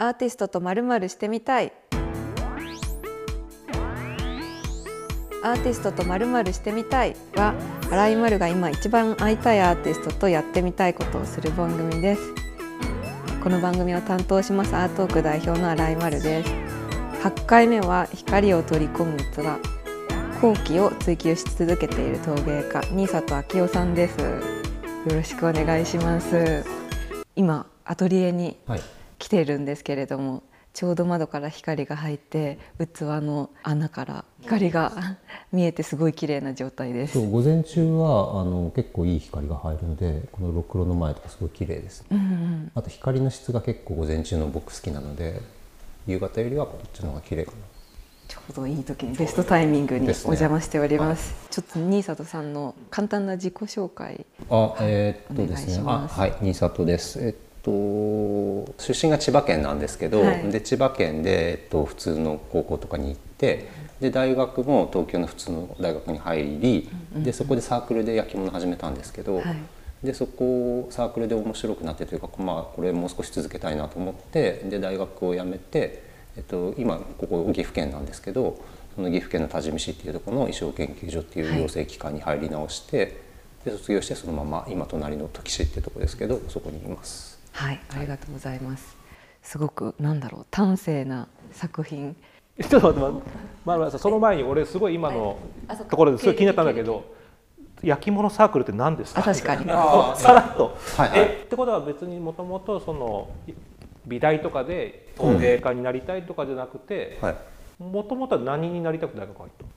アーティストとまるまるしてみたい。アーティストとまるまるしてみたいは新井丸が今一番会いたいアーティストとやってみたいことをする番組です。この番組を担当しますアートーク代表の新井丸です。8回目は光を取り込む器後期を追求し続けている陶芸家新里昭夫さんです。よろしくお願いします。今アトリエにはい、来ているんですけれどもちょうど窓から光が入って器の穴から光が見えてすごい綺麗な状態です。午前中はあの結構いい光が入るのでこのろくろの前とかすごい綺麗です、うんうん、あと光の質が結構午前中の僕好きなので夕方よりはこっちの方が綺麗かな。ちょうどいい時にベストタイミングにお邪魔しております。ちょっと新里さんの簡単な自己紹介。あえーっとですね。お願いします。あはい新里です。えっと出身が千葉県なんですけど、はい。で千葉県で、えっと、普通の高校とかに行ってで大学も東京の普通の大学に入り、でそこでサークルで焼き物始めたんですけど、はい。でそこをサークルで面白くなってというか、まあ、これもう少し続けたいなと思ってで大学を辞めて、えっと、今ここ岐阜県なんですけどその岐阜県の多治見市っていうところの衣装研究所っていう養成機関に入り直して、で卒業してそのまま今隣の土岐市っていうところですけどそこにいます。はい、ありがとうございます。すごくなんだろう端正な作品。ちょっと待ってまあまあ、その前に俺すごい今のところです。ごい気になったんだけど焼き物サークルって何ですか？あ確かに。さらっと、はいはい。えってことは別にもともとその美大とかで陶芸家になりたいとかじゃなくてはい。もともとは何になりたくて大学入ったの？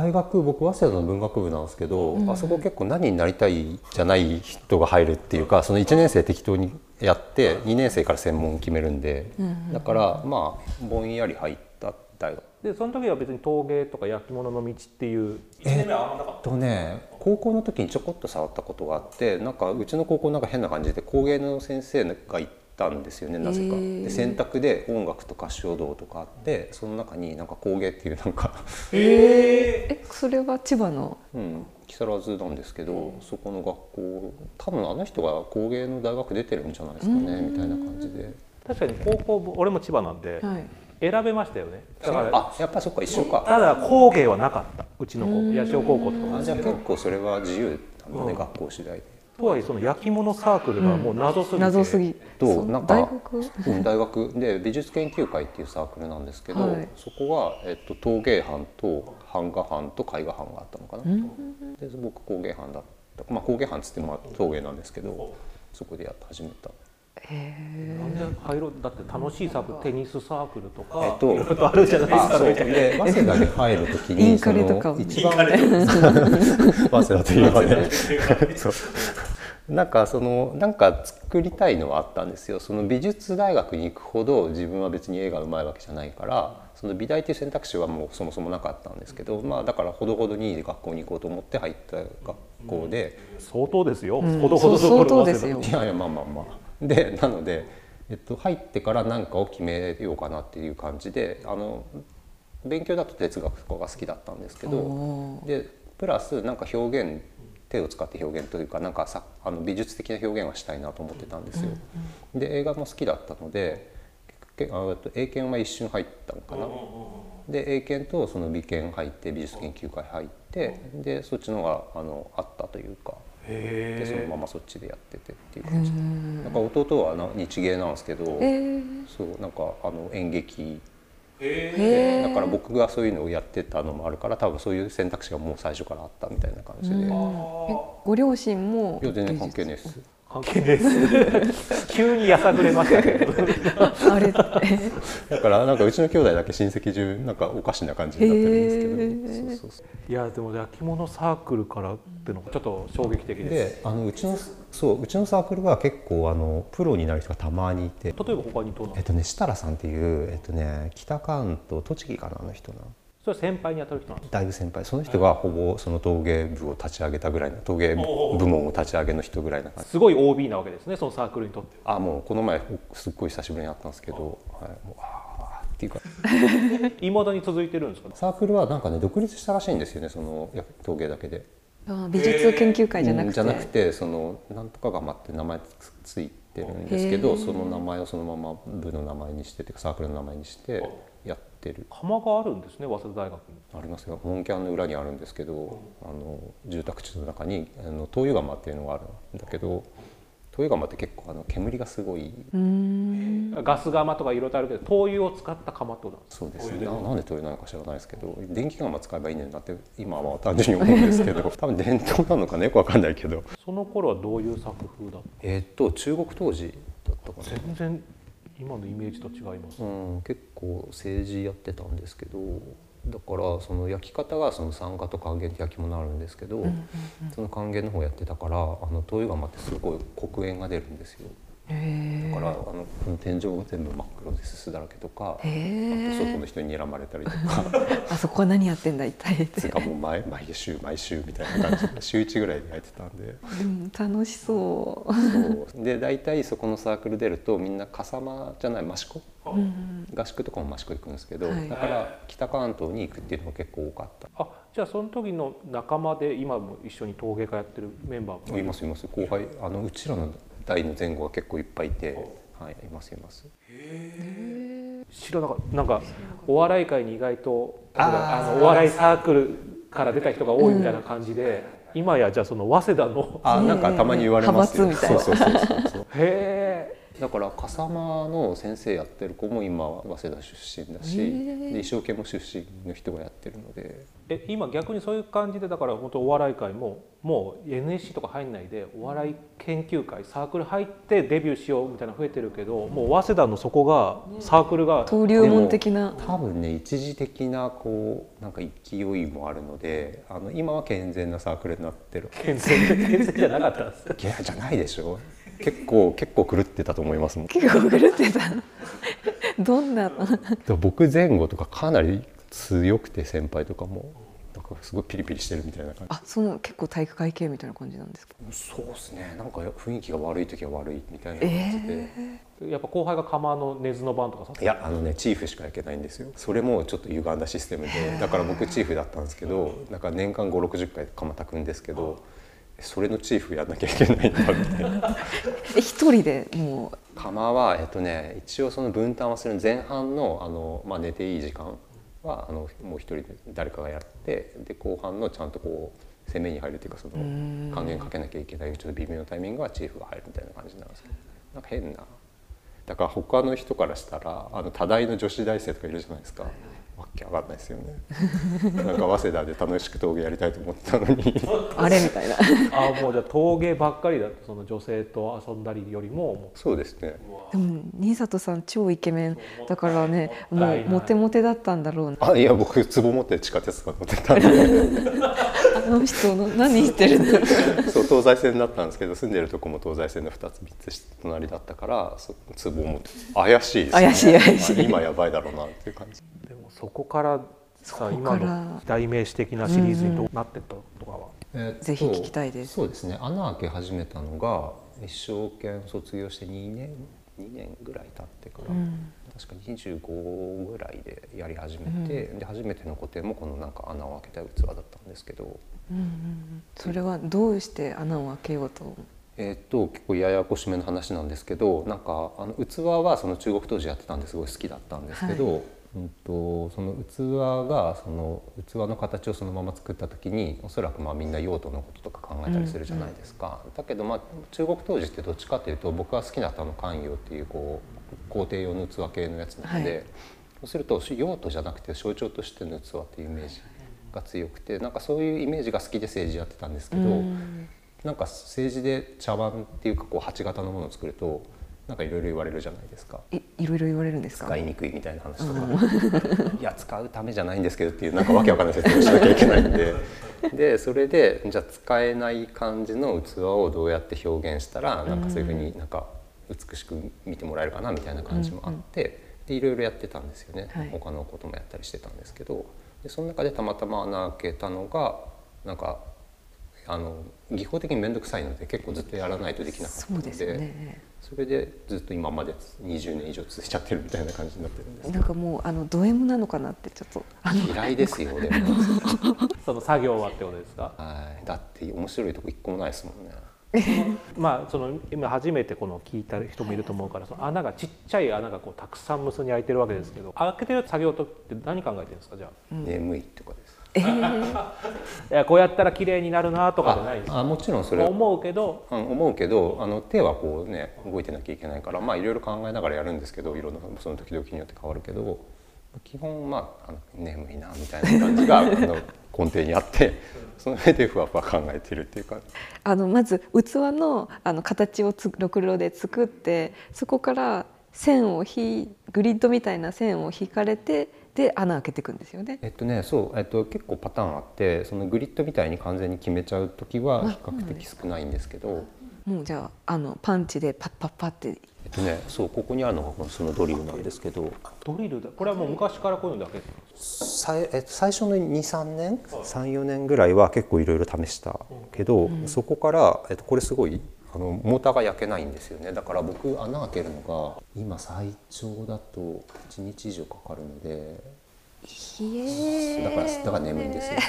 大学僕早稲田の文学部なんですけど、あそこ結構何になりたいじゃない人が入るっていうかその1年生適当にやって2年生から専門決めるんで、だからまあぼんやり入った大学でその時は別に陶芸とか焼き物の道っていう。1年目はあんまなかっとね高校の時にちょこっと触ったことがあってなんかうちの高校なんか変な感じで工芸の先生が行ったんですよねなぜか。で選択で音楽と合唱道とかあってその中になんか工芸っていうなんか、え、それは千葉の？うん、木更津なんですけどそこの学校多分あの人が工芸の大学出てるんじゃないですかねみたいな感じで。た確かに高校俺も千葉なんではい。選べましたよねだからあやっぱりそっか一緒か。ただ工芸はなかったうちの高校八潮高校とかじゃあ結構それは自由なんだね、うん学校次第で。とはいえその焼き物サークルがもう謎すぎて、謎すぎ。となんか大学？で美術研究会っていうサークルなんですけど、はい。そこは、えっと、陶芸班と版画班と絵画班があったのかな、で僕工芸班だった、まあ、工芸班っつってまあ陶芸なんですけどそこでやって始めた。へえ。なんで入ろう？だって楽しいサークルテニスサークルとか、えっといろいろとあるじゃないですか。で早稲田に入る時イにンカレとか。その一番早稲田といえばね。そうなんかそのなんか作りたいのはあったんですよ。その美術大学に行くほど自分は別に絵がうまいわけじゃないからその美大っていう選択肢はもうそもそもなかったんですけどまあだからほどほどにいい学校に行こうと思って入った学校で、相当ですよ、うん。ほどほど相当ですよ。いやいやまあまあまあ。でなので、えっと、入ってから何かを決めようかなっていう感じであの勉強だと哲学とかが好きだったんですけどでプラスなんか表現手を使って表現というかなんかさあの美術的な表現はしたいなと思ってたんですよ。で映画も好きだったのでけあと英検は一瞬入ったのかな。で英検とその美検入って美術研究会入ってでそっちの方があのあったというか。でそのままそっちでやっててっていう感じ。なんか弟はな日芸なんですけど、え。ー、そうなんかあの演劇へだから僕がそういうのをやってたのもあるから多分そういう選択肢がもう最初からあったみたいな感じで、いえご両親もや全然関係ないです。関係ないです。急にやさぐれましたけど。あれ？だからなんかうちの兄弟だけ親戚中なんかおかしな感じになってるんですけど、そうそうそう。いやでも焼き物サークルからっていうのがちょっと衝撃的です。であのうちのそううちのサークルは結構あのプロになる人がたまにいて。例えば他にどうなの？えっとね設楽さんっていうえっとね北関東栃木かなあの人なそれは先輩に当たる人なんですかだいぶ先輩。その人がほぼその陶芸部を立ち上げたぐらいの陶芸部門を立ち上げの人ぐらいな感じすごい OB なわけですねそのサークルにとってあもうこの前すっごい久しぶりに会ったんですけど、はい、もうあーっていうか。いまだに続いてるんですか？サークルはなんかね独立したらしいんですよねそのや陶芸だけで。あ美術研究会じゃなくて、うんじゃなくてそのなんとか釜って名前つついってるんですけどその名前をそのまま部の名前にしててかサークルの名前にしてやってる。窯があるんですね早稲田大学に。ありますよ。モンキャンの裏にあるんですけどあの住宅地の中にあの灯油窯っていうのがあるんだけど灯油窯って結構あの煙がすごい。ガス窯とかいろいろあるけど灯油を使った窯ってことそうですね。ななんで灯油なのか知らないですけど電気窯使えばいいねんだって今は単純に思うんですけど 多分伝統なのかねよくわかんないけど。その頃はどういう作風だった？えーっと中国当時だったかな。全然今のイメージと違います、うん、結構政治やってたんですけどだからその焼き方がその酸化と還元って焼き物あるんですけど、その還元の方やってたからあの灯油窯ってすごい黒煙が出るんですよ。へだからあの天井が全部真っ黒ですすだらけとかあとえ外の人に睨まれたりとか。あそこは何やってんだ一体。ってかもう毎毎週毎週みたいな感じで 週1ぐらいでやってたんで。うん楽しそう。そう。で大体そこのサークル出るとみんな笠間じゃない益子うん合宿とかも益子行くんですけど、はい。だから北関東に行くっていうのが結構多かった。あじゃあその時の仲間で今も一緒に陶芸家やってるメンバーもいますいます。後輩あのうちらの代の前後が結構いっぱいいて、はい、いますいます。知らなかったなんかお笑い界に意外とあのお笑いサークルから出た人が多いみたいな感じで、今やじゃあその早稲田のあなんかたまに言われますよ。派閥みそうそうそうそうそう。へえだから笠間の先生やってる子も今は早稲田出身だし、へー。で一生懸命出身の人がやってるので。え今逆にそういう感じでだから本当お笑い界ももう NSC とか入んないでお笑い研究会サークル入ってデビューしようみたいなの増えてるけどもう早稲田のそこがサークルが登竜門的な。多分ね一時的なこうなんか勢いもあるのであの今は健全なサークルになってる。健全で健全じゃなかったんですいやじゃないでしょ結構結構狂ってたと思いますもん。結構狂ってた。どんな？でも僕前後とかかなり強くて先輩とかもなんかすごいピリピリしてるみたいな感じ。あその結構体育会系みたいな感じなんですか？そうですね。なんか雰囲気が悪い時は悪いみたいな感じで、やっぱ後輩が釜の根津の番とかさ。いやあのねチーフしか行けないんですよ。それもちょっと歪んだシステムでだから僕チーフだったんですけどなんか年間560回釜炊くんですけどそれのチーフやんなきゃいけないんだみたいな一人で。もう釜はえっとね一応その分担はする前半のあの、まあ、寝ていい時間はあのもう一人で誰かがやってで後半のちゃんとこう攻めに入るっていうかその還元かけなきゃいけないちょっと微妙なタイミングはチーフが入るみたいな感じなんですけどなんか変な。だから他の人からしたらあの多大の女子大生とかいるじゃないですか。わけわかんないですよね。なんか早稲田で楽しく陶芸やりたいと思ってたのに。あれみたいな。あもうじゃあ陶芸ばっかりだとその女性と遊んだりよりももそうですね。でも新里さん超イケメンだからねもうモテモテだったんだろうな。あいや僕壺持って地下鉄とか乗ってたんで。あの人の何してるんだろうそう東西線だったんですけど住んでるとこも東西線の2つ3つ隣だったからそ壺も怪しいですね。怪しい怪しい。今やばいだろうなっていう感じそこからさ今から。の代名詞的なシリーズにどうなってったとかは、ぜひ聞きたいです。そうですね。穴開け始めたのが一生懸卒業して2年2年ぐらい経ってから、うん。確か25ぐらいでやり始めて、で初めての個展もこのなんか穴を開けた器だったんですけど。うんうんうん。それはどうして穴を開けようと？えーっと結構ややこしめの話なんですけどなんかあの器はその中国当時やってたんですごい好きだったんですけど、うん、とその器がその器の形をそのまま作った時におそらくまあみんな用途のこととか考えたりするじゃないですか、だけどまあ中国当時ってどっちかっていうと僕が好きなったの官用っていうこう工程用の器系のやつなので、はい。そうすると用途じゃなくて象徴としての器っていうイメージが強くてなんかそういうイメージが好きで政治やってたんですけど。うん。なんか政治で茶碗っていうかこう鉢型のものを作るとなんかいろいろ言われるじゃないですか。いいろいろ言われるんですか？使いにくいみたいな話とか、いや使うためじゃないんですけどっていうなんかわけわかんない説明をしなきゃいけないんで。でそれでじゃあ使えない感じの器をどうやって表現したらなんかそういうふうになんか美しく見てもらえるかなみたいな感じもあって、でいろいろやってたんですよね、はい。他のこともやったりしてたんですけど。でその中でたまたま穴開けたのがなんかあの技法的に面倒くさいので結構ずっとやらないとできなかったので。そうですよねそれでずっと今まで20年以上続いちゃってるみたいな感じになってるんです。なんかもうあのド M なのかなってちょっと。嫌いですよでも。その作業はってことですか？はい。だって面白いとこ一個もないですもんね。まあその今初めてこの聞いた人もいると思うからその穴がちっちゃい穴がこうたくさん無数に開いてるわけですけど開けてる作業とって何考えてるんですかじゃあ？眠いとかですいやこうやったら綺麗になるなとか。じゃないですああもちろんそれ。思うけど。うん思うけどあの手はこうね動いてなきゃいけないからまあいろいろ考えながらやるんですけどいろんなその時々によって変わるけど基本まああの眠いなみたいな感じが あの根底にあってその上でふわふわ考えてるっていうか。あのまず器のあの形をつろくろで作ってそこから線を引グリッドみたいな線を引かれてで穴開けていくんですよね。えっとねそう、えっと、結構パターンあってそのグリッドみたいに完全に決めちゃう時は比較的少ないんですけど、もうじゃああのパンチでパッパッパって。えっとねそうここにあるのがこのそのドリルなんですけど。ドリルだ。これはもう昔からこういうのだけさいえっと最初の23年？34年ぐらいは結構いろいろ試したけど、そこから、えっと、これすごいあのモーターが焼けないんですよね。だから僕穴開けるのが今最長だと1日以上かかるので。だからだから眠いんですよ。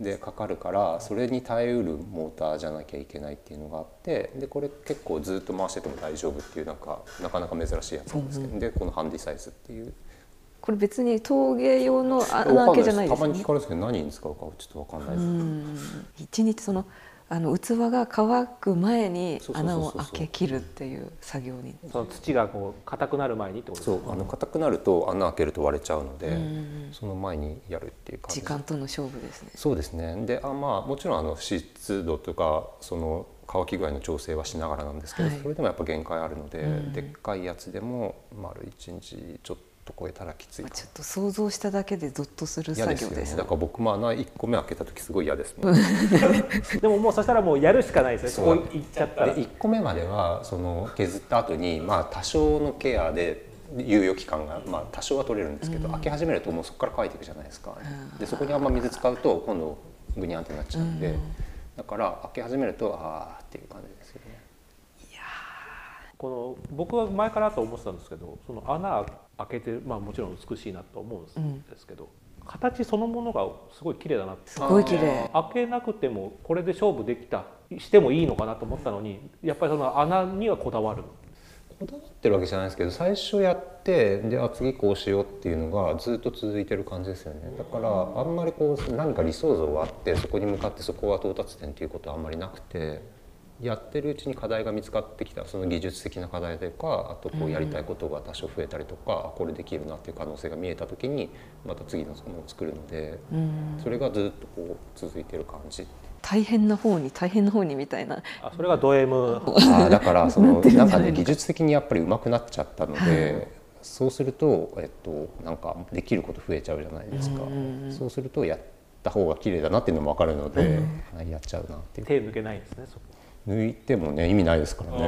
でかかるからそれに耐えうるモーターじゃなきゃいけないっていうのがあってでこれ結構ずっと回してても大丈夫っていうなんかなかなか珍しいやつなんですけど、でこのハンディサイズっていう。これ別に陶芸用のわ穴開けじゃないですよねたまに聞。かれるんですけど何に使うかちょっとわかんないです、一日そのあの器が乾く前に穴を開け切るっていう作業に。その土がこう硬くなる前にってことですかそうあの硬くなると穴開けると割れちゃうので、その前にやるっていう感じ。時間との勝負ですね。そうですね。であまあもちろんあの湿度とかその乾き具合の調整はしながらなんですけど、はい。それでもやっぱ限界あるので、でっかいやつでも丸1日ちょっと超えたらきついかちょっと想像しただけでゾッとする嫌作業ですですよね。だから僕も穴1個目開けた時すごい嫌ですもん。でももうそしたらもうやるしかないですね行っちゃったら。で1個目まではその削った後にまあ多少のケアで猶予期間がまあ多少は取れるんですけど、開け始めるともうそこから乾いていくじゃないですか、でそこにあんま水使うと今度グニャンってなっちゃうんで、だから開け始めるとああっていう感じですよねこの僕は前からと思ってたんですけどその穴開けてまあもちろん美しいなと思うんですけど、形そのものがすごい綺麗だなすごい綺麗。開けなくてもこれで勝負できたしてもいいのかなと思ったのにやっぱりその穴にはこだわるこだわってるわけじゃないですけど最初やってであ次こうしようっていうのがずっと続いてる感じですよね。だからあんまりこう何か理想像があってそこに向かってそこは到達点っていうことはあんまりなくてやってるうちに課題が見つかってきたその技術的な課題とかあとこうやりたいことが多少増えたりとか、これできるなっていう可能性が見えた時にまた次のものを作るので、それがずっとこう続いてる感じ。大変な方に大変な方にみたいな。あそれがド M あー だからそのなんかね技術的にやっぱり上手くなっちゃったので、そうするとえっとなんかできること増えちゃうじゃないですか。そうするとやった方が綺麗だなっていうのも分かるので、はいやっちゃうなっていう。手抜けないんですねそこ抜いてもね意味ないですからね。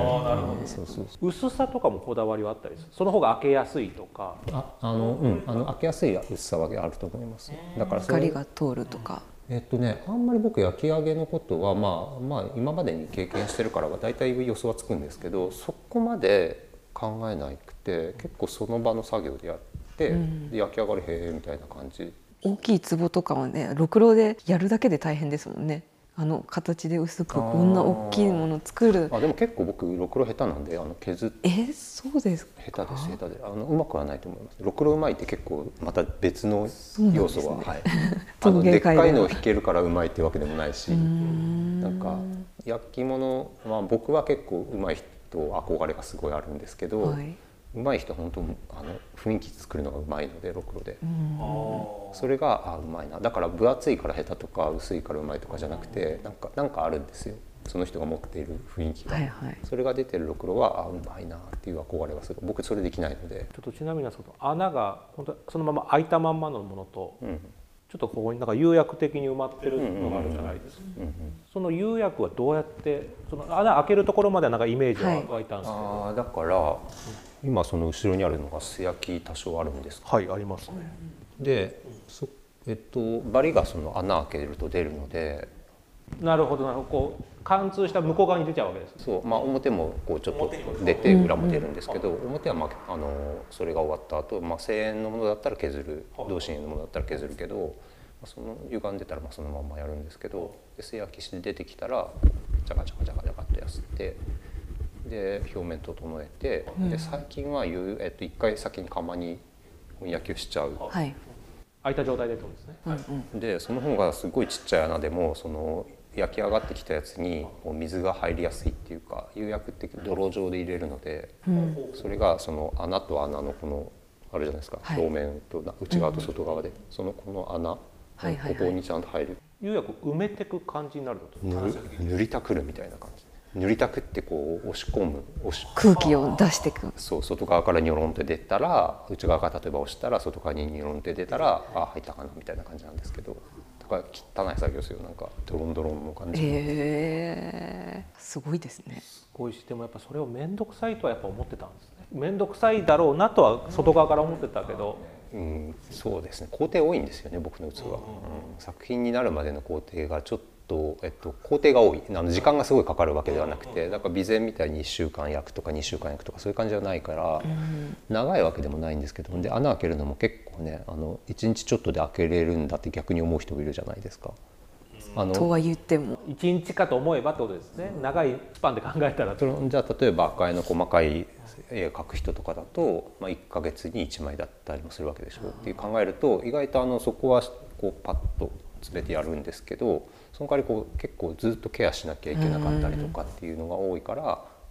そうそうそう薄さとかもこだわりはあったりする？その方が開けやすいとかああのうんあの開けやすい薄さはあると思います。だから光が通るとか。えっとね、あんまり僕焼き上げのことは、まあ、まあ今までに経験してるからは大体予想はつくんですけどそこまで考えなくて結構その場の作業でやって、で焼き上がるへえみたいな感じ大きい壺とかはね、ろくろでやるだけで大変ですもんね。あの形で薄くこんな大きいものを作る。あでも結構僕ろくろ下手なんであの削っえ、そうですか？下手です下手で。あのうまくはないと思います。ろくろうまいって結構また別の要素は、はい、あの陶でっかいのを弾けるからうまいっていうわけでもないしなんか焼き物は僕は結構うまい人憧れがすごいあるんですけど、はい。うまい人は本当あの雰囲気作るのがうまいのでろくろで、それがあうまいな。だから分厚いから下手とか薄いからうまいとかじゃなくてなんかなんかあるんですよ。その人が持っている雰囲気が、はいはい。それが出てるろくろはあうまいなっていう憧れがする僕それできないので、ちょっとちなみになんですけど穴が本当そのまま開いたまんまのものと、うんちょっとここになんか釉薬的に埋まってるのがあるじゃないですか、うんうん、その釉薬はどうやってその穴開けるところまではなんかイメージは湧いたんですけどあーだから今その後ろにあるのが素焼き多少あるんですはい、ありますね。でそえっとバリがその穴開けると出るのでなるほどなるほど。こう貫通した向こう側に出ちゃうわけですそう。まあ表もこうちょっと出て裏も出るんですけど、表はまああのそれが終わった後、まあ1000円のものだったら削る同心円のものだったら削るけど、まあその歪んでたらまあそのままやるんですけどで素焼きして出てきたらちチャカチャカチャカチャカってやってで表面整えて、で最近はゆえっと、一回先に釜に焼きをしちゃう、はい。開い。た状態でってことですね、うんうん。でその方がすごいちっちゃい穴でもその焼き上がってきたやつにこう水が入りやすいっていうか釉薬って泥状で入れるので、それがその穴と穴のこのあるじゃないですか、はい。表面とな内側と外側で、そのこの穴、はいはいはい。ここにちゃんと入る。釉薬埋めてく感じになるってことですか？塗りたくるみたいな感じ。塗りたくってこう押し込む押し空気を出していく。そう外側からニョロンって出たら内側から例えば押したら外側にニョロンって出たらあ入ったかなみたいな感じなんですけど。だから汚い作業ですよなんか。ドロンドロンの感じ、えー、すごいですね。すごいしでもやっぱそれを面倒くさいとはやっぱ思ってたんですね。面倒くさいだろうなとは外側から思ってたけど。うん、そうですね。工程多いんですよね僕の器。は、うん作品になるまでの工程がちょっと、えっと、工程が多い。あの時間がすごいかかるわけではなくてだから備前みたいに1週間焼くとか2週間焼くとかそういう感じじゃないから、長いわけでもないんですけどで穴開けるのも結構ねあの1日ちょっとで開けれるんだって逆に思う人もいるじゃないですか。あのとは言っても。一日かと思えばってことですね。長いスパンで考えたら。そのじゃあ例えば赤絵の細かい絵を描く人とかだと、まあ、1ヶ月に1枚だったりもするわけでしょう。っていう考えると意外とあのそこはこうパッと詰めてやるんですけどその代わりこう結構ずっとケアしなきゃいけなかったりとかっていうのが多いから、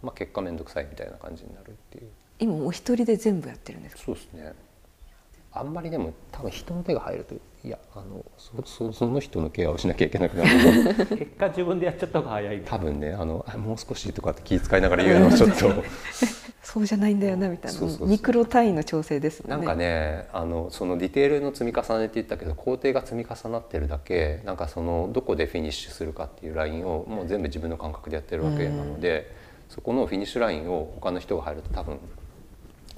まあ、結果面倒くさいみたいな感じになるっていう今お一人で全部やってるんですか？そうですね。あんまりでも多分人の手が入るといやあのそそその人のケアをしなきゃいけなくなる 結果自分でやっちゃった方が早い。多分ねあのあもう少しとかって気遣いながら言うのはちょっと。そうじゃないんだよなみたいな。ミクロ単位の調整ですもね。なんんかねあのそのディテールの積み重ねって言ったけど工程が積み重なってるだけなんかそのどこでフィニッシュするかっていうラインをもう全部自分の感覚でやってるわけなので、そこのフィニッシュラインを他の人が入ると多分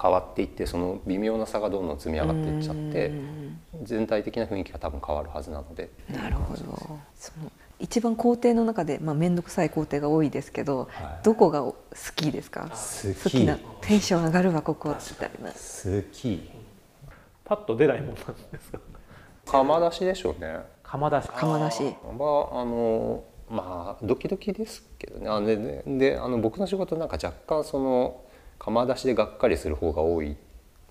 変わっていってその微妙な差がどんどん積み上がっていっちゃって全体的な雰囲気が多分変わるはずなので。なるほど。その一番工程の中でまあ面倒くさい工程が多いですけど、はい。どこが好きですか？好き。なテンション上がるわここみたいな好き。パッと出ないもんなんですか？釜出しでしょうね。釜出し。釜出し。はあのまあドキドキですけどね。あででであの僕の仕事なんか若干その釜出しでがっかりする方が多い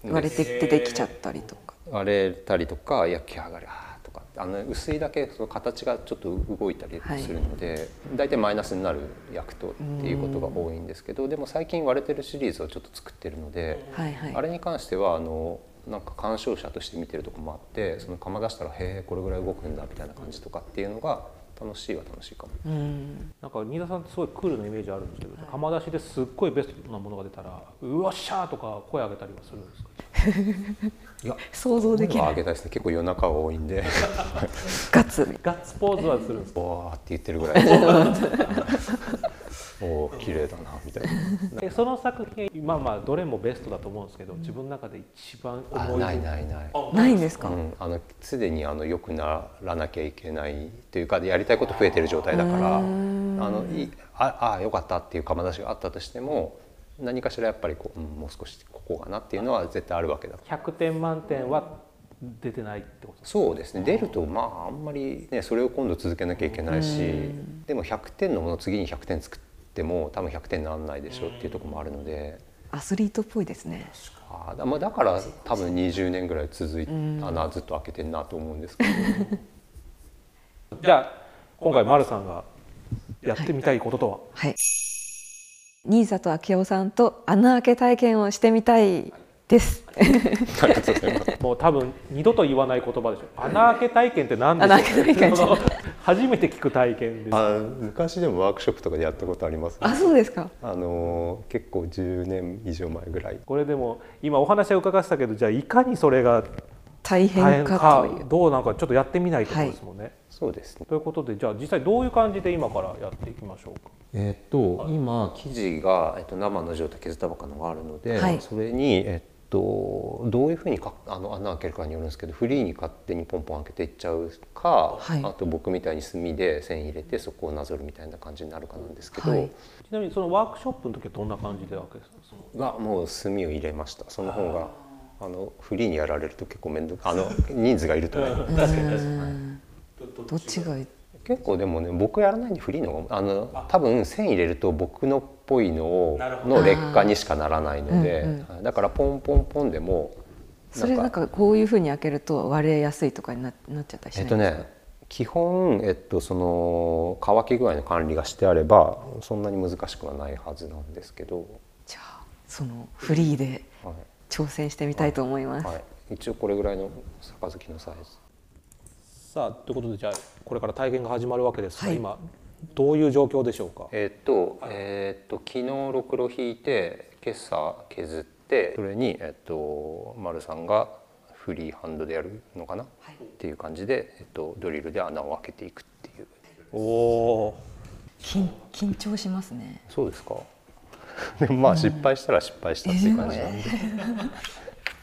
割れて出てきちゃったりとか。割れたりとか焼き上がりあーとかあの薄いだけその形がちょっと動いたりするので、大体マイナスになる焼くとっていうことが多いんですけどでも最近割れてるシリーズをちょっと作ってるので、はいはい。あれに関してはあのなんか鑑賞者として見てるとこもあってその釜出したら「へえこれぐらい動くんだ」みたいな感じとかっていうのが楽しいは楽しいかも。うん。なんか新田さんってすごいクールなイメージあるんですけど釜出しですっごいベストなものが出たら「うわっしゃー!」とか声上げたりはするんですか？い や想像できない。上げたいですね結構夜中は多いんでガッツガッツポーズはするんです。かわーって言ってるぐらい おー綺麗だなみたいな。えその作品まあまあどれもベストだと思うんですけど自分の中で一番思い。あないないない。ないんですか、うん、あのすでにあの良くならなきゃいけないというかやりたいこと増えてる状態だからあのいああよかったっていう釜出しがあったとしても何かしらやっぱりこう、うん、もう少しここかなっていうのは絶対あるわけだ100点満点は出てないってことですか？そうですね。出るとまああんまりねそれを今度続けなきゃいけないしでも100点のものを次に100点作っても多分100点にならないでしょっていうところもあるので。アスリートっぽいですね。あーだ。まあだから多分20年ぐらい続い穴ずっと開けてんなと思うんですけど。じゃあ今回丸さんがやってみたいこととは、はい。新里明夫さんと穴開け体験をしてみたいです。ありがとうございます。もう多分二度と言わない言葉でしょ。穴開け体験って何でしょう？穴開け体験初めて聞く体験です。あ昔でもワークショップとかでやったことあります、あそうですか。あのー結構10年以上前ぐらい。これでも今お話は伺ってたけどじゃあいかにそれが大大変変かかという。どうなんかちょっとやってみないところですもんね、そうですね。ということでじゃあ実際どういう感じで今からやっていきましょうか？えっと今生地が、えっと、生の状態削ったばっかのがあるので、はい。それにえっとどういうふうにかあの穴開けるかによるんですけどフリーに勝手にポンポン開けていっちゃうか、はい。あと僕みたいに墨で線入れてそこをなぞるみたいな感じになるかなんですけど、はい。ちなみにそのワークショップの時はどんな感じで開けですか？がもう墨を入れました。その方があのフリーにやられると結構面倒あの人数がいるとね確かに確かに。どっちがいい？結構でもね僕やらないんでフリーのあの多分線入れると僕のっぽいのをの劣化にしかならないので、うんはいだからポンポンポンでもそれなんかこういうふうに開けると割れやすいとかにななっちゃったりしえっとないんですか、ね基本、えっと、その乾き具合の管理がしてあればそんなに難しくはないはずなんですけど、じゃあそのフリーではい。挑戦してみたいと思います、はい、一応これぐらいの杯のサイズさあということでじゃあこれから体験が始まるわけですが、はい。今どういう状況でしょうか？えっと,、えっと昨日ろくろ引いて今朝削ってそれに、えっと、丸さんがフリーハンドでやるのかな、っていう感じで、えっと、ドリルで穴を開けていくっていう。おお緊緊張しますね。そうですか？でもまあ失敗したら失敗したっていう感じなんで、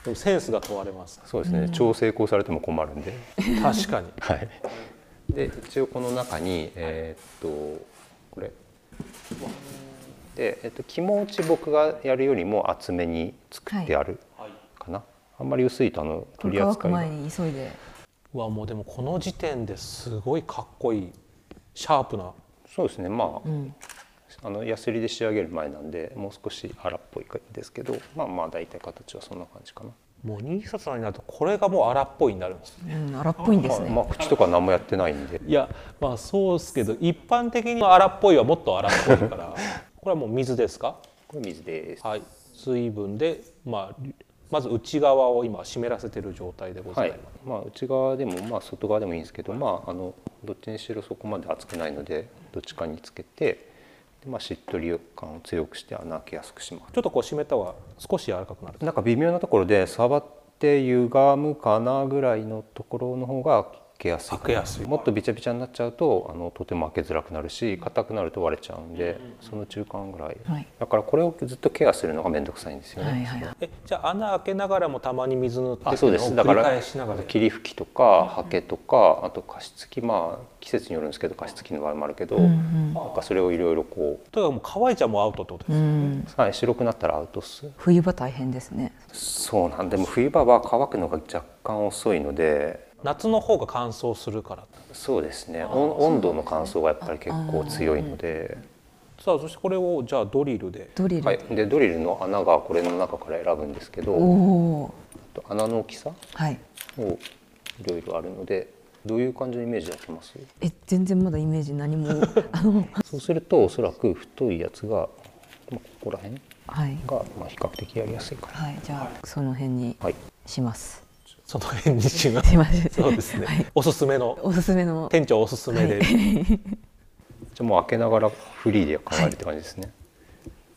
でもセンスが問われます。そうですね超成功されても困るんで。確かに。はい。で一応この中にえーっとこれでえっと気持ち僕がやるよりも厚めに作ってあるかな。あんまり薄いとあの取り扱いが前に急いでうわもうでもこの時点ですごいかっこいいシャープな。そうですねまあ、うんあのヤスリで仕上げる前なんでもう少し荒っぽいですけどまあまあ大体形はそんな感じかな。もう新里さんになるとこれがもう荒っぽいになるんです。うん荒っぽいんですね、まあ、まあ口とか何もやってないんで。いやまあそうですけど一般的に荒っぽいはもっと荒っぽいから。これはもう水ですか？これ水です。はい。水分で、まあ、まず内側を今湿らせてる状態でござはいいます、、まあ内側でもまあ外側でもいいんですけど、まああのどっちにしろそこまで熱くないのでどっちかにつけて、でまあしっとり感を強くして穴開けやすくします。ちょっとこう湿った方が少し柔らかくなるなんか微妙なところで触って歪むかなぐらいのところの方が開けやすい。開けやすい。もっとびちゃびちゃになっちゃうとあのとても開けづらくなるし硬くなると割れちゃうんで、その中間ぐらい。はい。だからこれをずっとケアするのが面倒くさいんですよね。はいはいはい。えじゃあ穴開けながらもたまに水塗ってあそうです。だか繰りら返しながら。霧吹きとかハケとかあと加湿器まあ季節によるんですけど加湿器の場合もあるけど、うんなんかそれをいろいろことにかくもう乾いちゃもうアウトってことです、うん。う、はい、白くなったらアウトっす。冬場大変ですね。そうなんでも冬場は乾くのが若干遅いので夏の方が乾燥するから。そうですね。温温度の乾燥がやっぱり結構強いので、さあそしてこれをじゃあドリルで。ドリル、はい、でドリルの穴がこれの中から選ぶんですけどおお穴の大きさはい。をいろいろあるのでどういう感じのイメージでやってます？え全然まだイメージ何も。あの。そうするとおそらく太いやつが、まあ、ここら辺はい。が、まあ、比較的やりやすいかな。はい。じゃあその辺にはい、しますその辺にしますそうですね、はい。おすすめの。おすすめの。店長おすすめで、じゃあもう開けながらフリーで考えるって感じですね。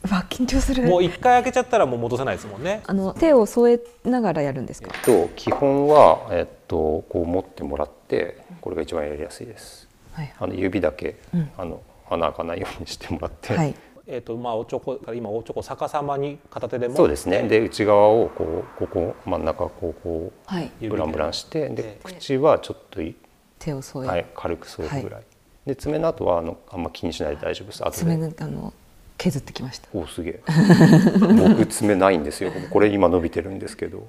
うわ緊張する。もう一回開けちゃったらもう戻せないですもんね。あの手を添えながらやるんですか？えっと基本はえっとこう持ってもらってこれが一番やりやすいです。はい。あの指だけ、うん。あの穴開かないようにしてもらって、はいえっ、とまあおちょこ今おちょこ逆さまに片手でもそうですね。で内側をこうここ真ん中こうこはいうブランブランしてでで口はちょっとい手を添え、はい軽く添えるぐらい。で爪の後はあのあんま気にしないで大丈夫です。後爪で。のあの削ってきましたおすげえ。僕爪ないんですよ。これ今伸びてるんですけど。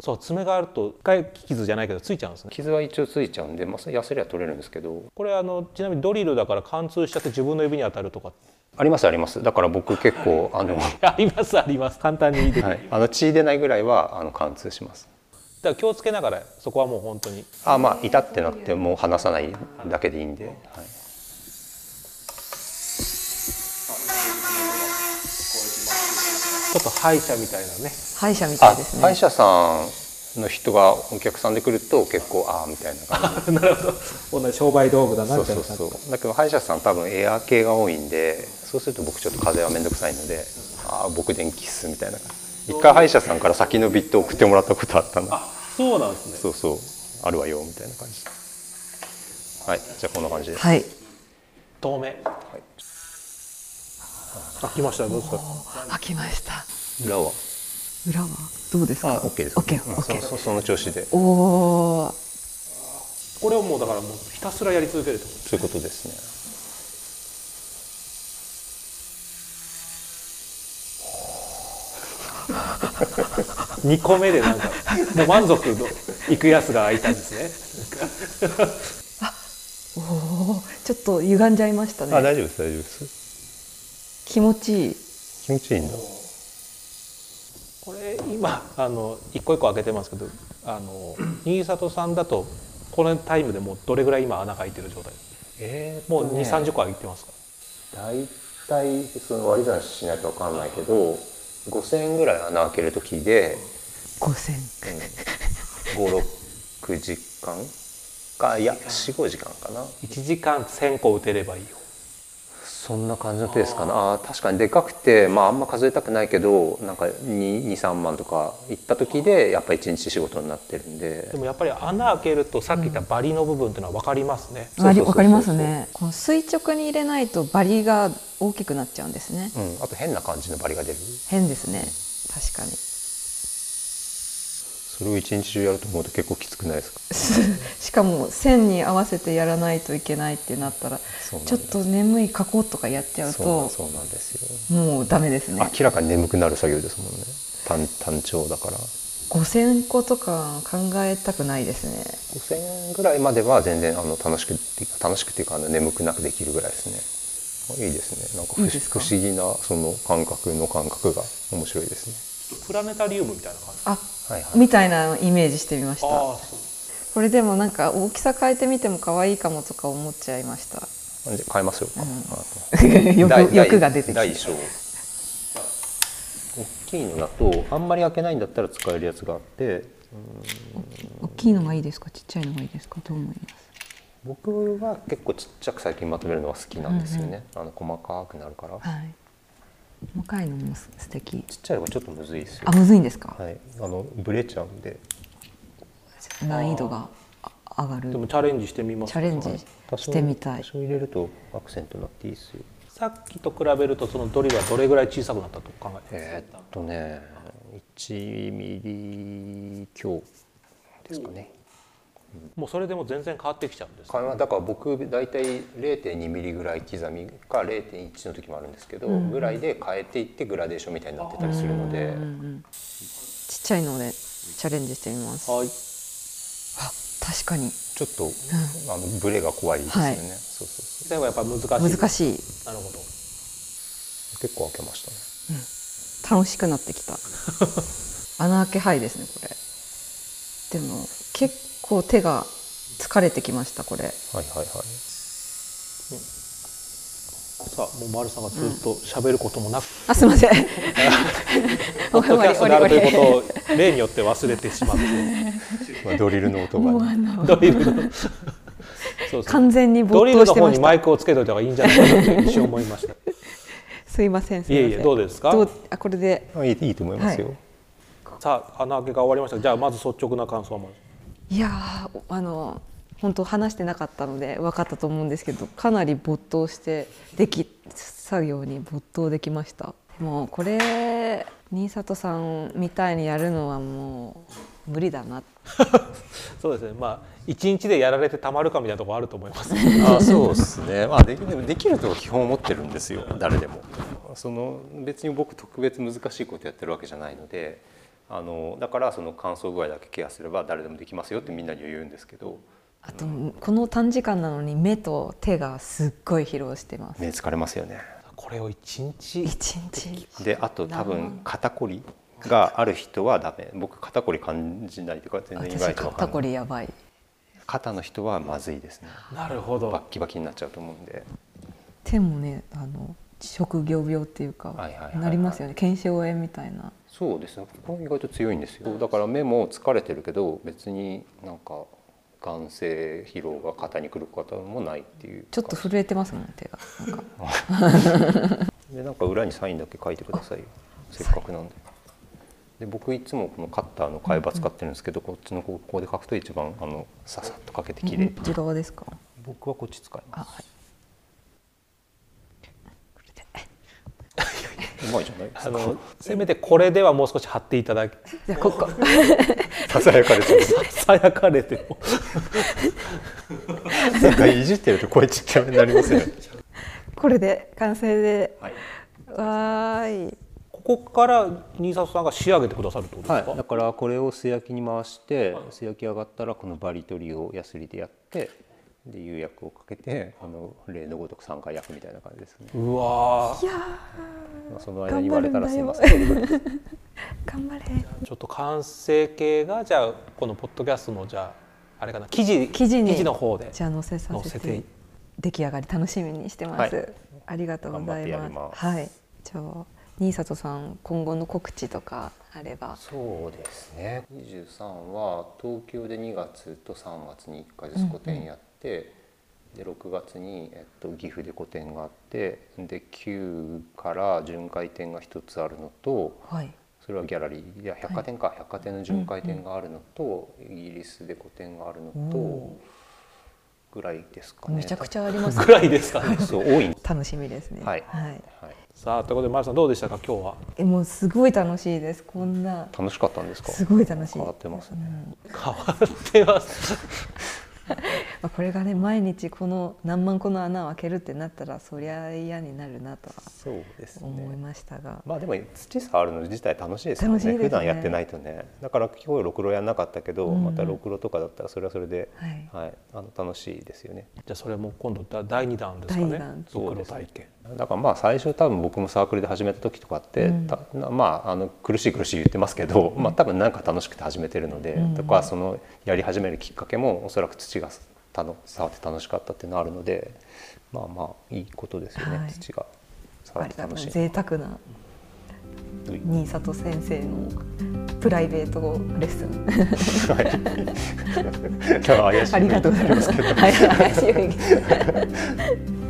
そう爪があると一回傷じゃないけどついちゃうんですね傷は一応ついちゃうんで、まあ、それヤスリは取れるんですけどこれあのちなみにドリルだから貫通しちゃって自分の指に当たるとかありますあります。だから僕結構あの、は ありますあります。簡単にできる、い、あの血出ないぐらいはあの貫通します。だから気をつけながらそこはもう本当に。あまあ痛ってなってもう離さないだけでいいんで、はい、ちょっと歯医者みたいなね。歯医者みたあいですね。歯医者さんの人がお客さんで来ると結構ああみたいな感じ。なるほど。同じ商売道具だなそうみたいなそうそう。だけど歯医者さん多分エアー系が多いんでそうすると僕ちょっと風邪は面倒くさいのでああ僕電気っすみたいな。感じ一回歯医者さんから先のビットを送ってもらったことあったのそうなんですね。そうそう。あるわよみたいな感じ。はい。じゃあこんな感じです、はい。透明。あ来ました。どうですか？開きました。裏は？裏は？どうですか？あ OK です OK うん OK そそ その調子で。おおこれをもうだからもうひたすらやり続けるってこそういうことですね。と2個目でなんかもう満足のいくやつがいたんですね。おちょっと歪んじゃいましたね。あ大丈夫です大丈夫です。気持ちいい。気持ちいいんだこれ今あの一個一個開けてますけどあの新里さんだとこのタイムでもうどれぐらい今穴が開いてる状態？えもう2 3 0個開いてますか？大体その割り算しないと分かんないけど5,000円ぐらい穴開ける時で5000 56時間かいや45時間かな。1時間1,000個打てればいいよそんな感じのペースかな。あー確かにでかくて、まあ、あんま数えたくないけどなんか23万とか行った時でやっぱ1日仕事になってるんで。でもやっぱり穴開けるとさっき言ったバリの部分っていうのは分かりますね、そうそうそうそう。わかりますね。この垂直に入れないとバリが大きくなっちゃうんですね。うん、あと変な感じのバリが出る。変ですね。確かにそれを一日中やると思うと結構きつくないですか？しかも線に合わせてやらないといけないってなったらちょっと眠い書こうとかやっちゃうとそうなんですよ。もうダメですね。明らかに眠くなる作業ですもんね。単単調だから。5,000個とか考えたくないですね。5000円ぐらいまでは全然あの楽しくっていうか楽しくっていうかあの眠くなくできるぐらいですね。あいいですね。なんか不いいですか？不思議なその感覚の感覚が面白いですね。プラネタリウムみたいな感じあはいはい。みたいなイメージしてみました。これでもなんか大きさ変えてみても可愛いかもとか思っちゃいました。変えますよ。か、欲大欲が出てきて大きいのだとあんまり開けないんだったら使えるやつがあって大きいのがいいですか？ちっちゃいのがいいですか？どう思います？僕は結構ちっちゃく最近まとめるのが好きなんですよね、あの細かくなるから、はい細かいのも素敵。ちっちゃいのがちょっとむずいですよ。あむずいんですか、はい。あのブレちゃうんで。難易度があ上がる。でもチャレンジしてみますチャレンジしてみたい。多少入れるとアクセントになっていいですよ。さっきと比べるとそのドリルはどれぐらい小さくなったと考えてえーっとね1ミリ強ですかねもうそれでも全然変わってきちゃうんです会話だから僕大体0.2ミリぐらい刻みか0.1の時もあるんですけど、ぐらいで変えていってグラデーションみたいになってたりするので、ちっちゃいのでチャレンジしてみます。はい。あ確かに。ちょっと、あのブレが怖いですよね、はい。そうそうそ線はやっぱ難しい。難しい。なるほど。う結構開けましたね。楽しくなってきた。穴開けハイですねこれ。でも結構手が疲れてきましたこれ。はいはいはい。さあもう丸さんがずっと喋ることもなく、あすいません。ポッドキャストであるということを例によって忘れてしまって まあ、ドリルの音が、ね、のドリルの。そうそう。完全に没ドリルの方頭してました。にマイクをつけといた方がいいんじゃないかなと一瞬思いました。すいませんすいません。いえいえどうですか？どうあこれで。あいいいいと思いますよ、はい。さあ穴開けが終わりました。じゃあまず率直な感想はまずいやーあの本当話してなかったので分かったと思うんですけどかなり没頭してでき作業に没頭できました。もうこれ新里さんみたいにやるのはもう無理だな。そうですね。まあ一日でやられてたまるかみたいなところあると思います。あそうですね、まあ、できでもできるとは基本思ってるんですよ。誰でも。その別に僕特別難しいことやってるわけじゃないのであのだからその乾燥具合だけケアすれば誰でもできますよってみんなには言うんですけど。あとこの短時間なのに目と手がすっごい疲労してます。目疲れますよね。これを一日？一日。であと多分肩こりがある人はダメ。僕肩こり感じないというか全然意私外と肩こんない。りやばい。肩の人はまずいですね。なるほど。バッキバキになっちゃうと思うんで。手もねあの職業病っていうかはいはいはいはい。なりますよね。腱鞘炎みたいなそうですね。ここは意外と強いんですよ。だから目も疲れてるけど別になんか眼性疲労が肩にくる方もないっていう。ちょっと震えてますもん手が。なんか。でなんか裏にサインだけ書いてくださいよ。せっかくなんで。で僕いつもこのカッターの替え刃使ってるんですけど、こっちのここで書くと一番あのささっと書けて綺麗こっち側ですか？僕はこっち使いまあはいこれですうまいじゃない？ですかあのせめてこれではもう少し貼っていただきじゃあここ。ささやかれてる。さやかれてもなんかいじってると声ちっちゃめになりますよねこれで完成で、はい。わーい。ここから新里さんが仕上げてくださるってことですか、はい、だからこれを素焼きに回して素焼き上がったらこのバリ取りをヤスリでやってで釉薬をかけてあの例のごとく3回焼くみたいな感じですね、うわー。いやまあ、その間に言われたらすいません。ー 頑張れ。ちょっと完成形がじゃあこのポッドキャストのじゃああれかな記事記事にの方でじゃあ載せさせて。載せて。出来上がり楽しみにしてます、はい。ありがとうございます。はい。じゃあ新里さん今後の告知とかあれば。そうですね。23は東京で2月と3月に1回ずつ個展やって、で6月に、えっと、岐阜で個展があってで9から巡回展が1つあるのとはい。それはギャラリーいや百貨店か、百貨店の巡回展があるのと、イギリスで個展があるのとおぐらいですかね。めちゃくちゃあります ぐらいですかね。そう多い楽しみですね。はい。はい、はい、さあということで丸さんどうでしたか今日は？えもうすごい楽しいです。こんな。楽しかったんですか？すごい楽しい。変わってますね、変わってます。まあ これがね毎日この何万個の穴を開けるってなったらそりゃ嫌になるなとはそうですね。思いましたが、まあでも土触るの自体楽しいですよね。ね。普段やってないとね。だから今日ろくろやんなかったけど、うん。またろくろとかだったらそれはそれで、はい。あの楽しいですよね。じゃあそれも今度第2弾ですかね。第二弾。ドクロ体験だからまあ最初多分僕もサークルで始めた時とかって、うん。たまああの苦しい苦しい言ってますけど、まあ多分なんか楽しくて始めてるので、うん。とかそのやり始めるきっかけもおそらく土がたの触って楽しかったっていうのはあるのでまあまあいいことですよね、はい。土が触って楽しい贅沢なはい。新里先生のプライベートレッスン。はい。怪しいありがとうございます。はい、怪しい雰囲気。ね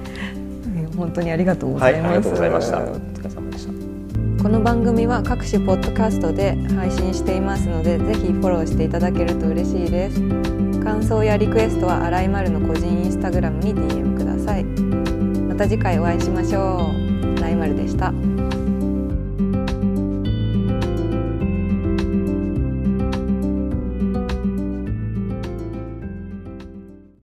本当にありがとうござはいい、ます。ありがとうございました。お疲れ様でした。この番組は各種ポッドキャストで配信していますので、ぜひフォローしていただけると嬉しいです。感想やリクエストは新井丸の個人インスタグラムに DM ください。また次回お会いしましょう。新井丸でした。